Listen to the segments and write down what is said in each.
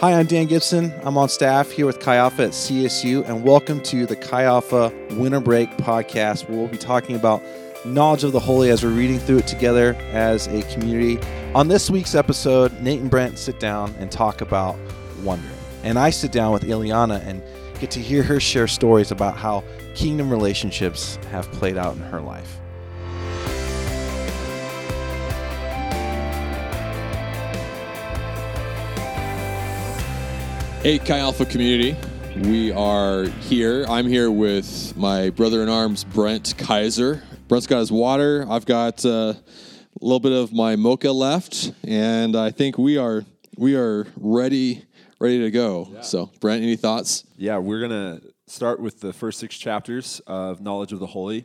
Hi, I'm Dan Gibson. I'm on staff here with Chi Alpha at CSU, and welcome to the Chi Alpha Winter Break podcast, where we'll be talking about knowledge of the holy as we're reading through it together as a community. On this week's episode, Nate and Brent sit down and talk about wondering. And I sit down with Ileana and get to hear her share stories about how kingdom relationships have played out in her life. Hey, Chi Alpha community. We are here. I'm here with my brother in arms, Brent Kaiser. Brent's got his water. I've got uh, a little bit of my mocha left, and I think we are we are ready ready to go. Yeah. So, Brent, any thoughts? Yeah, we're gonna start with the first six chapters of Knowledge of the Holy,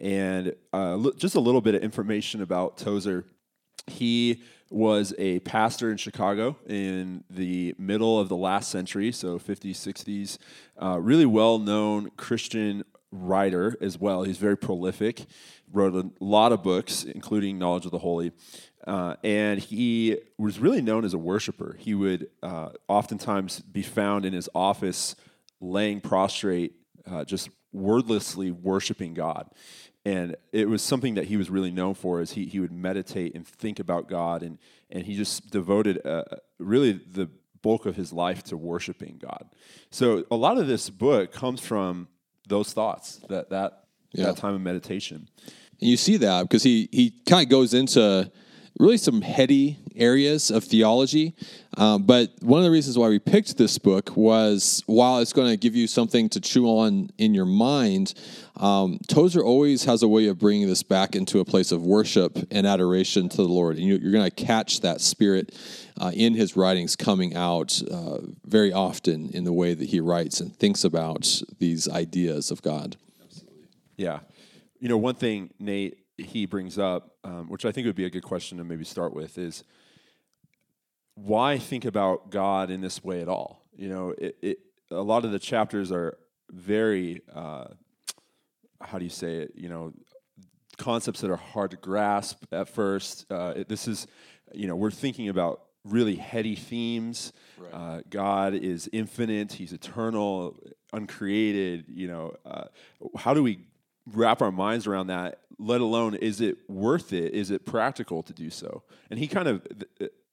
and uh, just a little bit of information about Tozer. He was a pastor in Chicago in the middle of the last century, so 50s, 60s. Uh, really well known Christian writer as well. He's very prolific, wrote a lot of books, including Knowledge of the Holy. Uh, and he was really known as a worshiper. He would uh, oftentimes be found in his office laying prostrate, uh, just wordlessly worshiping God and it was something that he was really known for is he, he would meditate and think about god. And, and he just devoted uh, really the bulk of his life to worshiping god. So a lot of this book comes from those thoughts that that, yeah. that time of meditation. And you see that because he, he kind of goes into really some heady areas of theology. Um, but one of the reasons why we picked this book was while it's going to give you something to chew on in your mind, um, Tozer always has a way of bringing this back into a place of worship and adoration to the Lord. And you, are going to catch that spirit uh, in his writings coming out uh, very often in the way that he writes and thinks about these ideas of God. Absolutely. Yeah. You know, one thing, Nate, he brings up, um, which I think would be a good question to maybe start with, is why think about God in this way at all? You know, it, it a lot of the chapters are very, uh, how do you say it? You know, concepts that are hard to grasp at first. Uh, it, this is, you know, we're thinking about really heady themes. Right. Uh, God is infinite; He's eternal, uncreated. You know, uh, how do we wrap our minds around that? Let alone, is it worth it? Is it practical to do so? And he kind of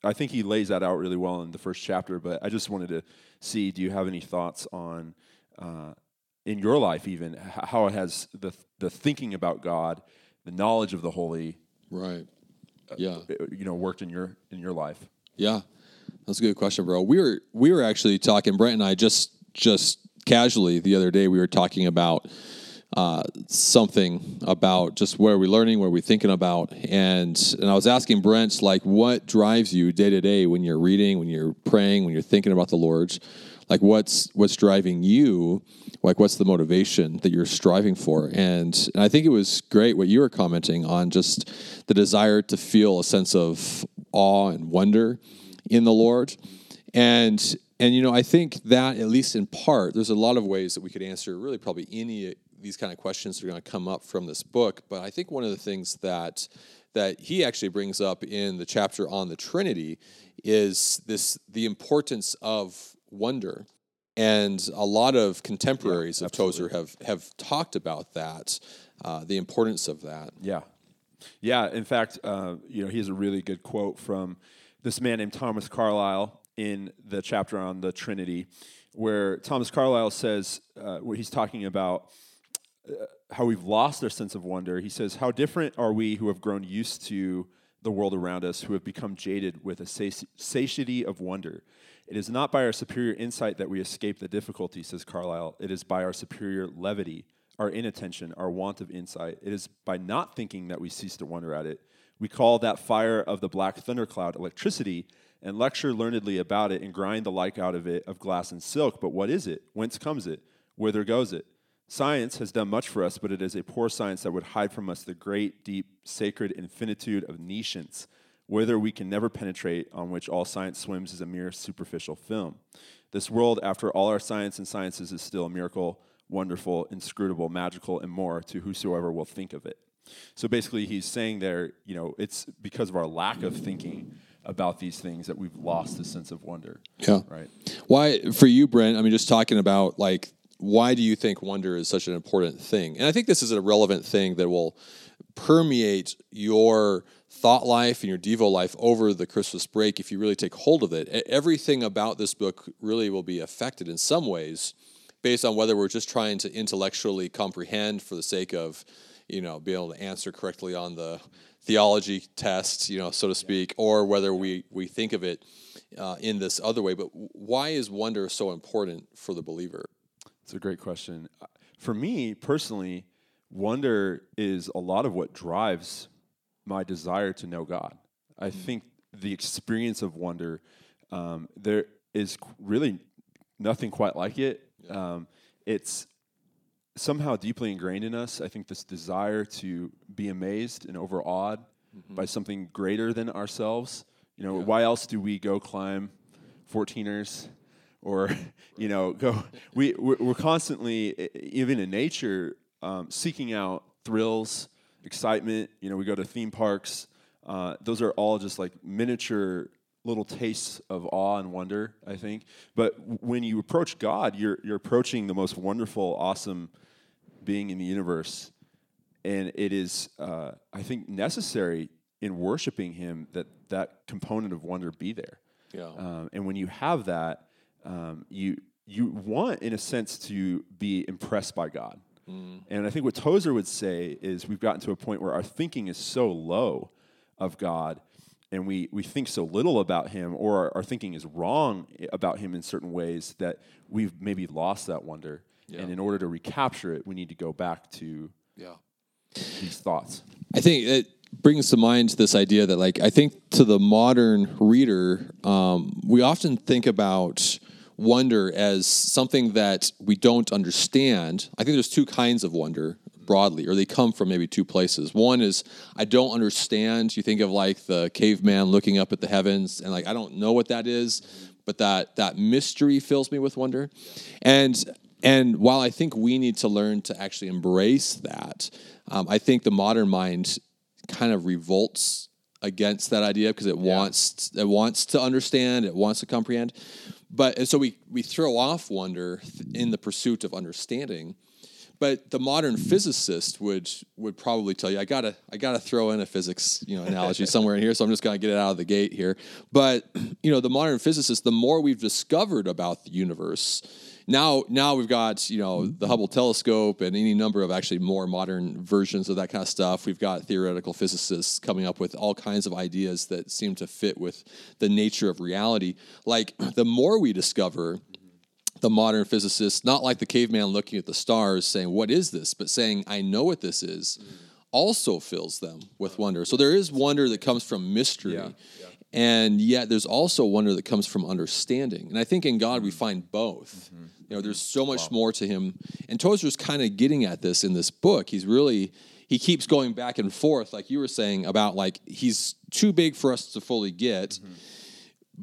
I think he lays that out really well in the first chapter. But I just wanted to see, do you have any thoughts on uh, in your life, even how it has the the thinking about God, the knowledge of the holy, right? Uh, yeah, uh, you know, worked in your in your life. Yeah, that's a good question, bro. We were we were actually talking, Brent and I, just just casually the other day. We were talking about uh, something about just where are we learning, where are we thinking about, and and I was asking Brent like, what drives you day to day when you're reading, when you're praying, when you're thinking about the Lord, like what's what's driving you, like what's the motivation that you're striving for, and, and I think it was great what you were commenting on, just the desire to feel a sense of awe and wonder in the Lord, and and you know i think that at least in part there's a lot of ways that we could answer really probably any these kind of questions are going to come up from this book. But I think one of the things that that he actually brings up in the chapter on the Trinity is this the importance of wonder. And a lot of contemporaries yeah, of Tozer have have talked about that, uh, the importance of that. Yeah, yeah. In fact, uh, you know, he has a really good quote from this man named Thomas Carlyle in the chapter on the Trinity, where Thomas Carlyle says, uh, where he's talking about Uh, how we've lost our sense of wonder. He says, How different are we who have grown used to the world around us, who have become jaded with a satiety of wonder? It is not by our superior insight that we escape the difficulty, says Carlyle. It is by our superior levity, our inattention, our want of insight. It is by not thinking that we cease to wonder at it. We call that fire of the black thundercloud electricity and lecture learnedly about it and grind the like out of it of glass and silk. But what is it? Whence comes it? Whither goes it? Science has done much for us, but it is a poor science that would hide from us the great, deep, sacred infinitude of nescience, whither we can never penetrate, on which all science swims as a mere superficial film. This world, after all our science and sciences, is still a miracle, wonderful, inscrutable, magical, and more to whosoever will think of it. So basically, he's saying there, you know, it's because of our lack of thinking about these things that we've lost the sense of wonder. Yeah. Right. Why for you, Brent? I mean, just talking about like why do you think wonder is such an important thing? And I think this is a relevant thing that will permeate your thought life and your Devo life over the Christmas break if you really take hold of it. Everything about this book really will be affected in some ways based on whether we're just trying to intellectually comprehend for the sake of, you know, being able to answer correctly on the theology test, you know, so to speak, or whether we, we think of it uh, in this other way. But why is wonder so important for the believer? It's a great question. For me personally, wonder is a lot of what drives my desire to know God. I mm. think the experience of wonder, um, there is really nothing quite like it. Yeah. Um, it's somehow deeply ingrained in us. I think this desire to be amazed and overawed mm-hmm. by something greater than ourselves. You know, yeah. why else do we go climb 14ers or, you know, go? We we're constantly, even in nature, um, seeking out thrills, excitement. You know, we go to theme parks. Uh, those are all just like miniature little tastes of awe and wonder, I think. But when you approach God, you're, you're approaching the most wonderful, awesome being in the universe. And it is, uh, I think, necessary in worshiping Him that that component of wonder be there. Yeah. Um, and when you have that, um, you you want, in a sense, to be impressed by God. Mm. And I think what Tozer would say is we've gotten to a point where our thinking is so low of God and we, we think so little about him or our, our thinking is wrong about him in certain ways that we've maybe lost that wonder. Yeah. And in order to recapture it, we need to go back to yeah. these thoughts. I think it brings to mind this idea that, like, I think to the modern reader, um, we often think about wonder as something that we don't understand. I think there's two kinds of wonder broadly, or they come from maybe two places. One is I don't understand. You think of like the caveman looking up at the heavens, and like I don't know what that is, but that that mystery fills me with wonder. And and while I think we need to learn to actually embrace that, um, I think the modern mind kind of revolts against that idea because it yeah. wants it wants to understand, it wants to comprehend but and so we we throw off wonder in the pursuit of understanding. But the modern physicist would would probably tell you I gotta I gotta throw in a physics you know analogy somewhere in here so I'm just gonna get it out of the gate here. But you know the modern physicist the more we've discovered about the universe now now we've got you know mm-hmm. the Hubble telescope and any number of actually more modern versions of that kind of stuff. We've got theoretical physicists coming up with all kinds of ideas that seem to fit with the nature of reality. Like the more we discover, mm-hmm. the modern physicists, not like the caveman looking at the stars saying, What is this? but saying, I know what this is, mm-hmm. also fills them with uh-huh. wonder. So there is wonder that comes from mystery. Yeah, yeah. And yet there's also wonder that comes from understanding. And I think in God we mm. find both. Mm-hmm. You know, there's so much wow. more to him. And Tozer's kind of getting at this in this book. He's really he keeps going back and forth, like you were saying, about like he's too big for us to fully get. Mm-hmm.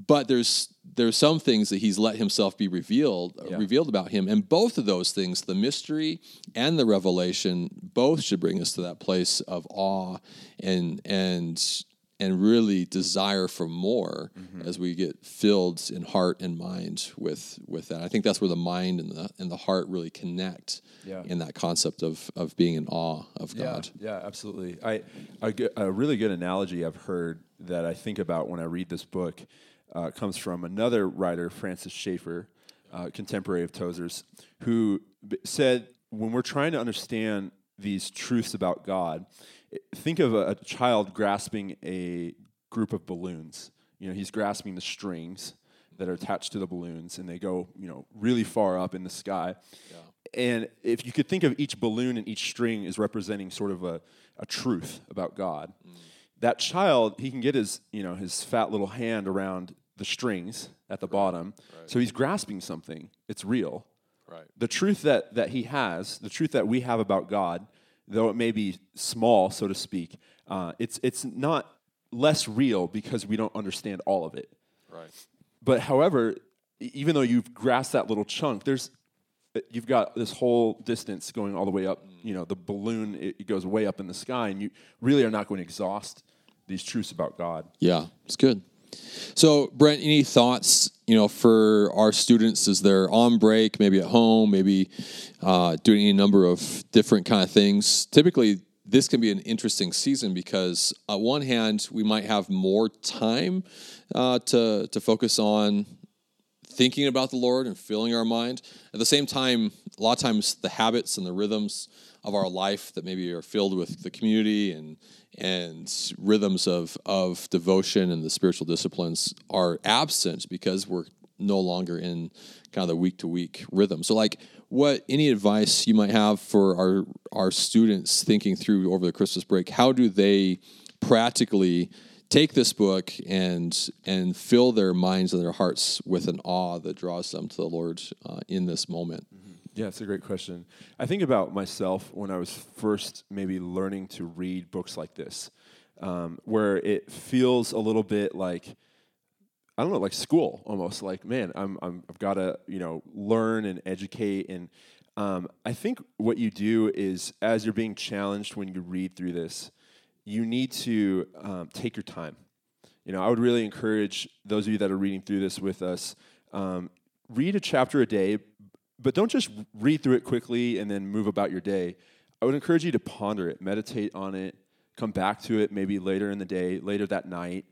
But there's there's some things that he's let himself be revealed yeah. revealed about him, and both of those things, the mystery and the revelation, both should bring us to that place of awe and and and really desire for more mm-hmm. as we get filled in heart and mind with with that. I think that's where the mind and the and the heart really connect yeah. in that concept of of being in awe of God. Yeah, absolutely. I a, a, really good analogy I've heard that I think about when I read this book uh, comes from another writer, Francis Schaeffer, uh, contemporary of Tozer's, who b- said when we're trying to understand these truths about God think of a, a child grasping a group of balloons. You know, he's grasping the strings that are attached to the balloons, and they go, you know, really far up in the sky. Yeah. And if you could think of each balloon and each string as representing sort of a, a truth about God, mm. that child, he can get his, you know, his fat little hand around the strings at the right. bottom. Right. So he's grasping something. It's real. Right. The truth that, that he has, the truth that we have about God, though it may be small, so to speak, uh, it's, it's not less real because we don't understand all of it. Right. But however, even though you've grasped that little chunk, there's uh, you've got this whole distance going all the way up. You know, the balloon it, it goes way up in the sky, and you really are not going to exhaust these truths about God. Yeah, it's good. So, Brent, any thoughts? You know, for our students as they're on break, maybe at home, maybe uh, doing any number of different kind of things. Typically, this can be an interesting season because, on one hand, we might have more time uh, to to focus on thinking about the Lord and filling our mind. At the same time, a lot of times the habits and the rhythms of our life that maybe are filled with the community and and rhythms of of devotion and the spiritual disciplines are absent because we're no longer in kind of the week to week rhythm. So like what any advice you might have for our our students thinking through over the Christmas break, how do they practically take this book and and fill their minds and their hearts with an awe that draws them to the Lord uh, in this moment? Yeah, it's a great question. I think about myself when I was first maybe learning to read books like this, um, where it feels a little bit like I don't know, like school almost. Like, man, I'm, I'm I've got to you know learn and educate, and um, I think what you do is as you're being challenged when you read through this, you need to um, take your time. You know, I would really encourage those of you that are reading through this with us. Um, read a chapter a day, but don't just read through it quickly and then move about your day. I would encourage you to ponder it, meditate on it, come back to it maybe later in the day, later that night,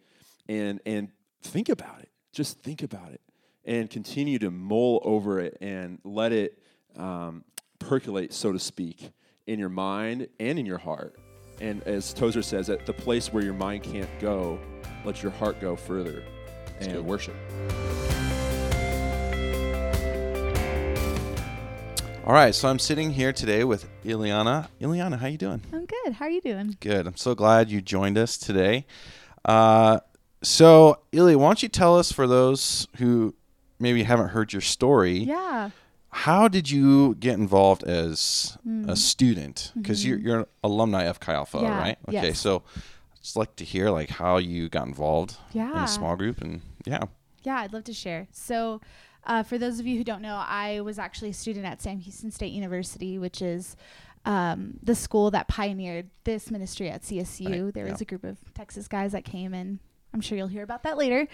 and and think about it. Just think about it, and continue to mull over it and let it um, percolate, so to speak, in your mind and in your heart. And as Tozer says, at the place where your mind can't go, let your heart go further. It's and worship. All right, so I'm sitting here today with Ileana. Ileana, how you doing? I'm good. How are you doing? Good. I'm so glad you joined us today. Uh, so, Ili, why don't you tell us for those who maybe haven't heard your story? Yeah. How did you get involved as mm. a student? Because mm-hmm. you're you're an alumni of Chi Alpha, yeah. right? Okay, yes. so I'd just like to hear like how you got involved yeah. in a small group and yeah. Yeah, I'd love to share. So uh, for those of you who don't know, I was actually a student at Sam Houston State University, which is um, the school that pioneered this ministry at CSU. Right. There yeah. was a group of Texas guys that came and I'm sure you'll hear about that later.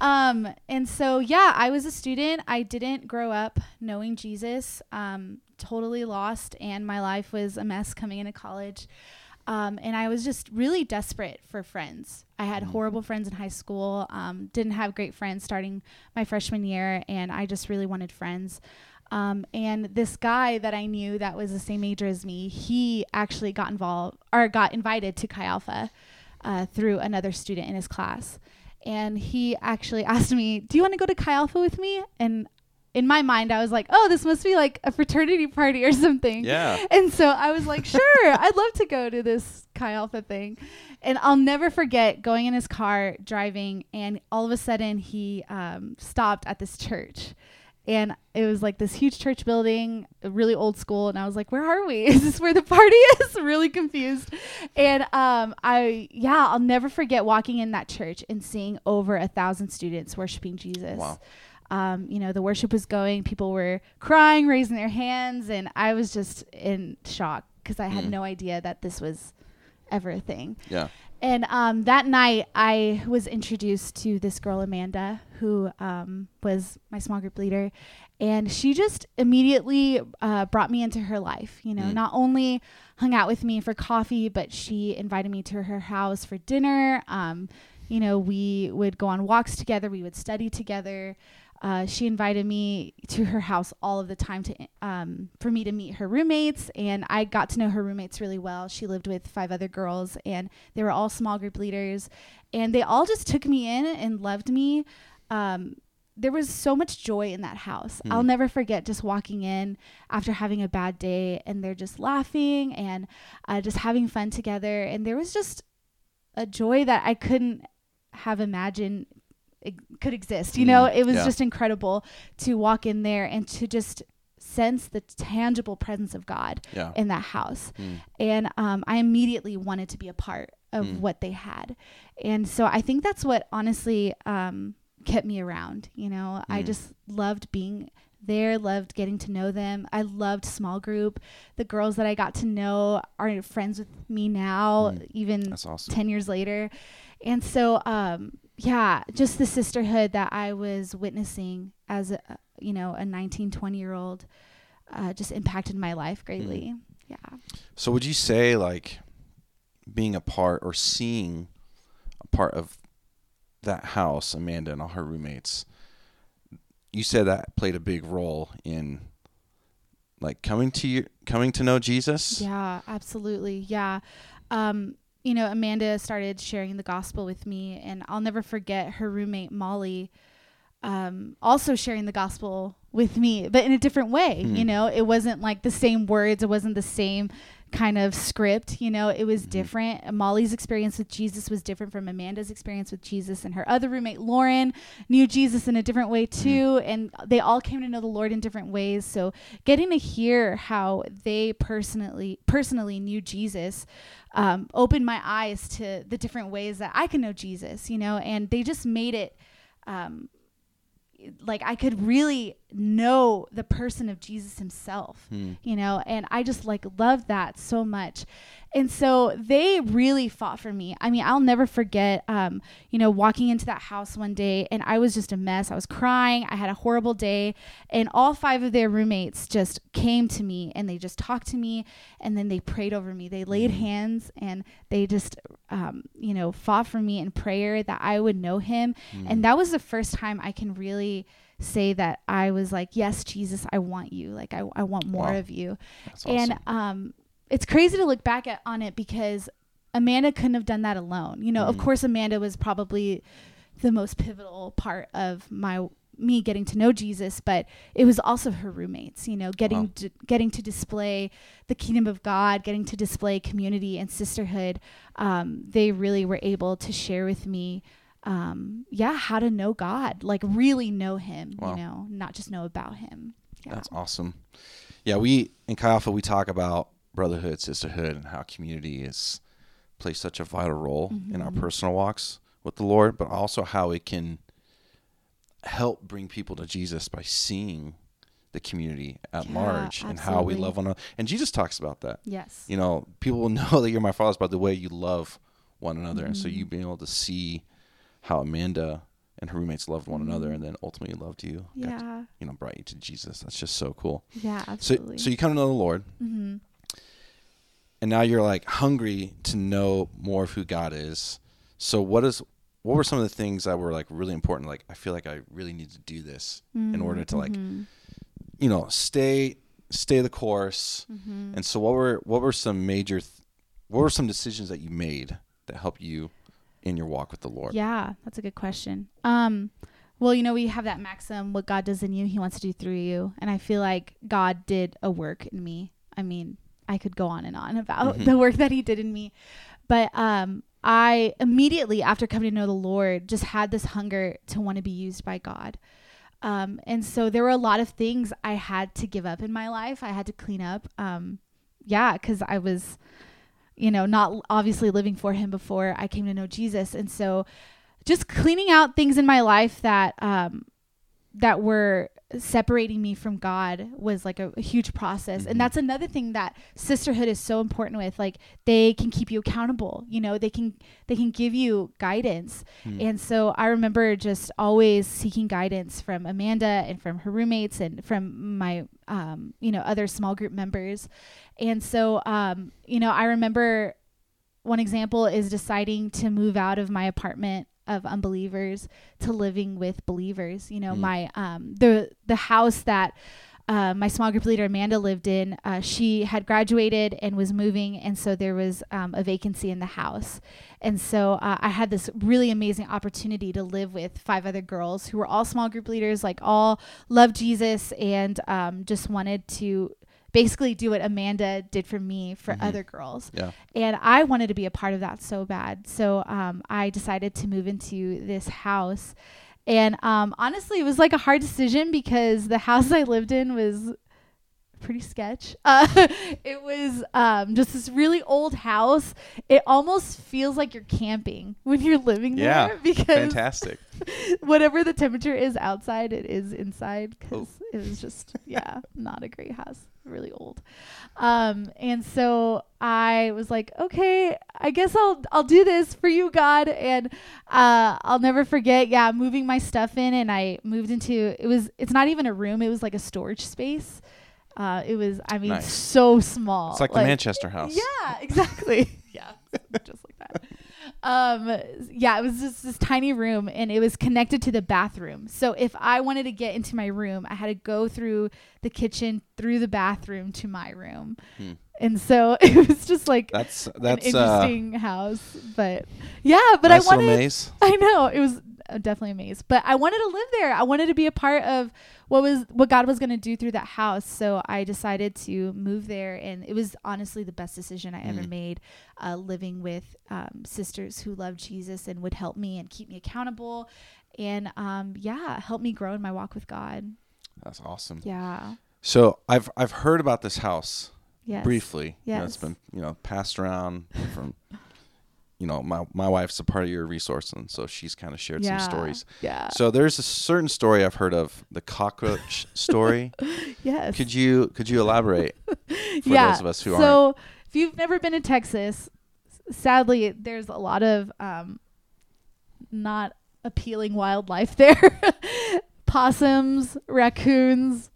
Um, and so, yeah, I was a student. I didn't grow up knowing Jesus, um, totally lost, and my life was a mess coming into college. Um, and I was just really desperate for friends. I had mm-hmm. horrible friends in high school, um, didn't have great friends starting my freshman year, and I just really wanted friends. Um, and this guy that I knew that was the same age as me, he actually got involved or got invited to Chi Alpha uh, through another student in his class. And he actually asked me, Do you want to go to Chi Alpha with me? And in my mind, I was like, oh, this must be like a fraternity party or something. Yeah. And so I was like, sure, I'd love to go to this Chi Alpha thing. And I'll never forget going in his car, driving, and all of a sudden he um, stopped at this church. And it was like this huge church building, really old school. And I was like, where are we? Is this where the party is? really confused. And um, I, yeah, I'll never forget walking in that church and seeing over a thousand students worshiping Jesus. Wow um, you know, the worship was going, people were crying, raising their hands, and I was just in shock because I had mm. no idea that this was ever a thing. Yeah. And um, that night, I was introduced to this girl, Amanda, who um, was my small group leader. And she just immediately uh, brought me into her life. You know, mm. not only hung out with me for coffee, but she invited me to her house for dinner. Um, you know, we would go on walks together, we would study together. Uh, she invited me to her house all of the time to um, for me to meet her roommates, and I got to know her roommates really well. She lived with five other girls, and they were all small group leaders, and they all just took me in and loved me. Um, there was so much joy in that house. Mm. I'll never forget just walking in after having a bad day, and they're just laughing and uh, just having fun together, and there was just a joy that I couldn't have imagined could exist. You mm, know, it was yeah. just incredible to walk in there and to just sense the tangible presence of God yeah. in that house. Mm. And um, I immediately wanted to be a part of mm. what they had. And so I think that's what honestly um, kept me around. You know, I mm. just loved being there, loved getting to know them. I loved small group. The girls that I got to know are friends with me now, mm. even awesome. 10 years later. And so, um, yeah, just the sisterhood that I was witnessing as a you know a 19, 20 year old, uh, just impacted my life greatly. Mm. Yeah. So would you say like being a part or seeing a part of that house, Amanda and all her roommates, you said that played a big role in like coming to you coming to know Jesus? Yeah, absolutely. Yeah. Um, you know, Amanda started sharing the gospel with me and I'll never forget her roommate Molly um, also sharing the gospel with me, but in a different way. Mm. You know, it wasn't like the same words, it wasn't the same kind of script. You know, it was mm-hmm. different. Molly's experience with Jesus was different from Amanda's experience with Jesus, and her other roommate Lauren knew Jesus in a different way mm-hmm. too, mm. and they all came to know the Lord in different ways. So, getting to hear how they personally personally knew Jesus um, opened my eyes to the different ways that I can know Jesus. You know, and they just made it. Um, like I could really know the person of Jesus himself, hmm. you know, and I just like love that so much. And so they really fought for me. I mean, I'll never forget, um, you know, walking into that house one day and I was just a mess. I was crying. I had a horrible day. And all five of their roommates just came to me and they just talked to me and then they prayed over me. They laid hmm. hands and they just, um, you know, fought for me in prayer that I would know him. Mm. And that was the first time I can really say that I was like, yes, Jesus, I want you. Like, I, I want more wow. of you. Awesome. And um, it's crazy to look back at on it because Amanda couldn't have done that alone. You know, mm of course, Amanda was probably the most pivotal part of my me getting to know Jesus, but it was also her roommates, you know, getting wow. to, getting to display the kingdom of God, getting to display community and sisterhood. Um, they really were able to share with me um, yeah, how to know God, like really know Him, wow. you know, not just know about Him. Yeah. That's awesome. Yeah, we in Chi Alpha we talk about brotherhood, sisterhood, and how community is plays such a vital role mm-hmm. in our mm-hmm. personal walks with the Lord, but also how it can help bring people to Jesus by seeing the community at yeah, large absolutely. and how we love one another. And Jesus talks about that. Yes. You know, people will know that you're my father's by the way you love one another. Mm-hmm. And so you mm-hmm. being able to see how Amanda and her roommates loved one mm-hmm. another and then ultimately loved you. Yeah. To, you know, brought you to Jesus. That's just so cool. Yeah, absolutely. So, so you come to know the Lord. Mm-hmm. And now you're like hungry to know more of who God is. So what is what were some of the things that were like really important? Like I feel like I really need to do this mm-hmm. in order to like, mm-hmm. you know, stay stay the course. Mm-hmm. And so what were what were some major, th- what were some decisions that you made that helped you in your walk with the Lord? Yeah, that's a good question. Um, well, you know, we have that maxim: what God does in you, He wants to do through you. And I feel like God did a work in me. I mean, I could go on and on about mm-hmm. the work that He did in me, but um, I immediately after coming to know the Lord just had this hunger to want to be used by God. Um, and so there were a lot of things I had to give up in my life. I had to clean up. Um, yeah, because I was you know, not obviously living for him before I came to know Jesus. And so just cleaning out things in my life that um that were separating me from God was like a, a huge process. Mm-hmm. And that's another thing that sisterhood is so important with. Like they can keep you accountable, you know, they can they can give you guidance. Mm. And so I remember just always seeking guidance from Amanda and from her roommates and from my um, you know, other small group members. And so um, you know, I remember one example is deciding to move out of my apartment of unbelievers to living with believers. You know, mm. my um the the house that uh, my small group leader Amanda lived in, uh, she had graduated and was moving, and so there was um, a vacancy in the house. And so uh, I had this really amazing opportunity to live with five other girls who were all small group leaders, like all loved Jesus and um, just wanted to basically do what Amanda did for me for mm-hmm. other girls. Yeah. And I wanted to be a part of that so bad. So um, I decided to move into this house. And um, honestly, it was like a hard decision because the house I lived in was pretty sketch. Uh, it was um, just this really old house. It almost feels like you're camping when you're living yeah, there because fantastic. whatever the temperature is outside, it is inside because it was just yeah, not a great house. Really old. Um, and so I was like, okay, I guess I'll I'll do this for you, God. And uh, I'll never forget, yeah, moving my stuff in, and I moved into it was it's not even a room; it was like a storage space. Uh, it was, I mean, Nice. so small. It's like, the Manchester house. Yeah, exactly. yeah, just like. Um, yeah, it was just this tiny room, and it was connected to the bathroom. So if I wanted to get into my room, I had to go through the kitchen, through the bathroom to my room. Hmm. And so it was just like That's an that's uh, interesting house, but yeah, but I wanted. maze. I know it was uh, definitely amazed. but I wanted to live there. I wanted to be a part of what was what God was going to do through that house. So I decided to move there, and it was honestly the best decision I ever Mm. made. Uh, living with um, sisters who loved Jesus and would help me and keep me accountable, and um, yeah, help me grow in my walk with God. That's awesome. Yeah. So I've I've heard about this house Yes. briefly. You know, it's Yes. been you know passed around from. You know, my my wife's a part of your resource, and so she's kind of shared Yeah. some stories. Yeah. So there's a certain story I've heard of, the cockroach story. yes. Could you could you elaborate for yeah. those of us who so aren't? if you've never been to Texas, sadly there's a lot of um, not appealing wildlife there. Possums, raccoons,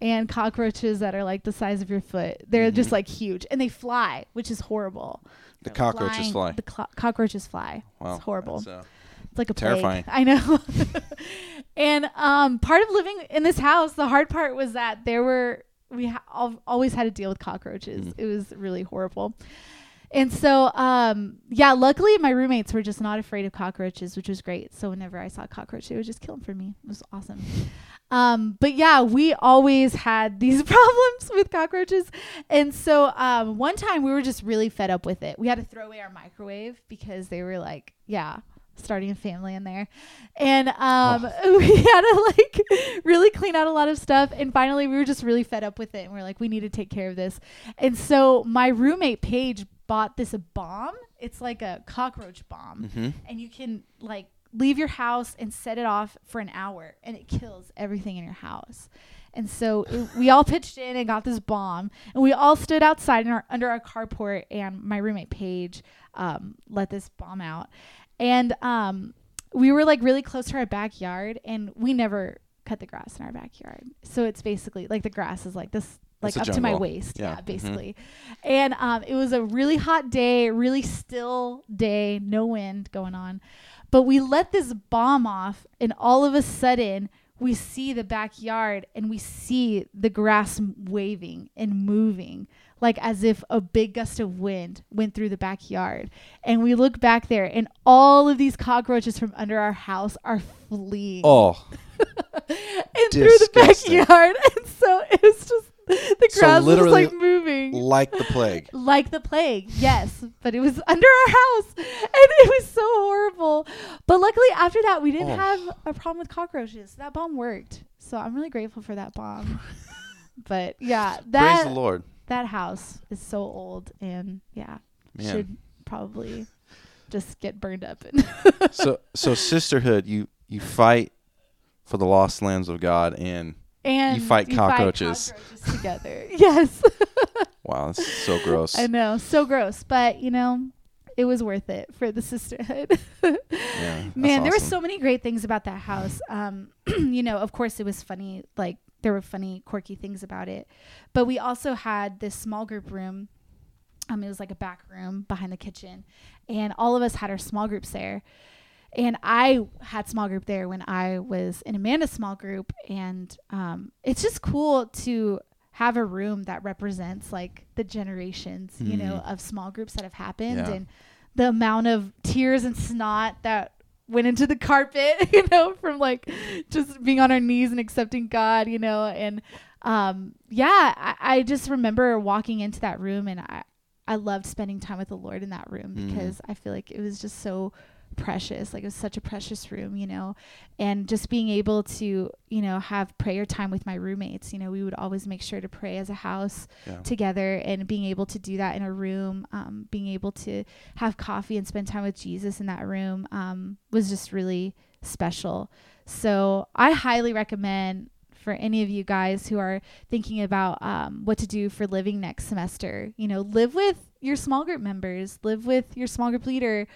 and cockroaches that are like the size of your foot. They're just Mhm. like huge, and they fly, which is horrible. The They're cockroaches flying- fly. The clo- cockroaches fly. Wow, it's horrible. uh, It's like a Terrifying. plague. I know. and um, part of living in this house, the hard part was that there were we ha- always had to deal with cockroaches. Mm. It was really horrible. And so, um, yeah, luckily my roommates were just not afraid of cockroaches, which was great. So whenever I saw a cockroach, they would just kill them for me. It was awesome. Um, but yeah, we always had these problems with cockroaches. And so um, one time we were just really fed up with it. We had to throw away our microwave because they were like, yeah, starting a family in there. And um, we had to like really clean out a lot of stuff. And finally, we were just really fed up with it. And we are like, we need to take care of this. And so my roommate, Paige, bought this a bomb. It's like a cockroach bomb. mhm. And you can like leave your house and set it off for an hour and it kills everything in your house. And so it- we all pitched in and got this bomb, and we all stood outside in our, under our carport. And my roommate Paige um, let this bomb out, and um, we were like really close to our backyard, and we never cut the grass in our backyard. So it's basically like the grass is like this, like It's up to my waist. Yeah. Yeah, Mhm. basically. And um, it was a really hot day, really still day, no wind going on. But we let this bomb off, and all of a sudden, we see the backyard and we see the grass waving and moving, like as if a big gust of wind went through the backyard. And we look back there, and all of these cockroaches from under our house are fleeing Oh, and through the backyard. And so it was just the So was like moving. like the plague. like the plague yes. But it was under our house. And it was so horrible. But luckily after that we didn't Oh. have a problem with cockroaches. That bomb worked. So i'm really grateful for that bomb. But yeah Praise that the Lord, that house is so old. And yeah man. should probably just get burned up and so so sisterhood, you you fight for the lost lands of God, and and you fight cockroaches. cockroaches together yes wow, that's so gross. i know so gross but you know it was worth it for the sisterhood Yeah, Man, there were so many great things about that house. Um, you know, of course, it was funny. Like there were funny, quirky things about it, but we also had this small group room. Um, it was like a back room behind the kitchen, and all of us had our small groups there. And I had small group there when I was in Amanda's small group, and um, it's just cool to have a room that represents like the generations, you know, Mhm. of small groups that have happened, Yeah. and the amount of tears and snot that went into the carpet, you know, from like just being on our knees and accepting God, you know, and um, yeah, I, I just remember walking into that room and I, I loved spending time with the Lord in that room Mhm. because I feel like it was just so precious. Like it was such a precious room, you know, and just being able to, you know, have prayer time with my roommates. You know, we would always make sure to pray as a house Yeah. together and being able to do that in a room, um, being able to have coffee and spend time with Jesus in that room um, was just really special. So I highly recommend for any of you guys who are thinking about um, what to do for living next semester. You know, live with your small group members, live with your small group leader,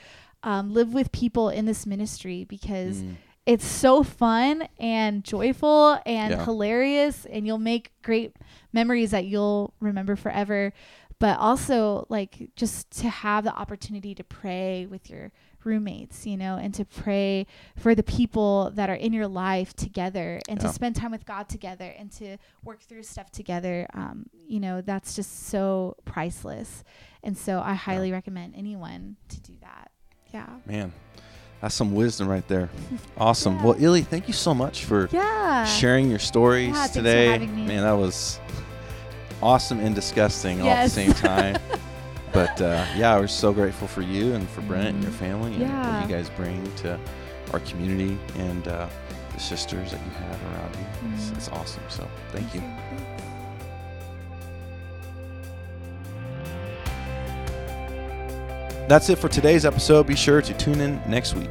um, live with people in this ministry because Mm. it's so fun and joyful and Yeah. hilarious, and you'll make great memories that you'll remember forever. But also, like, just to have the opportunity to pray with your roommates, you know, and to pray for the people that are in your life together and Yeah. to spend time with God together and to work through stuff together. Um, you know, that's just so priceless. And so I highly recommend anyone to do that. Yeah. Man, that's some wisdom right there. Awesome. Yeah. Well, Illy, thank you so much for Yeah. sharing your stories Yeah, today. me. Man, that was awesome and disgusting all at the same time. but uh, yeah, we're so grateful for you and for Brent and your family and what you guys bring to our community and uh, the sisters that you have around you. It's, Mhm. it's awesome. So thank you. That's it for today's episode. Be sure to tune in next week.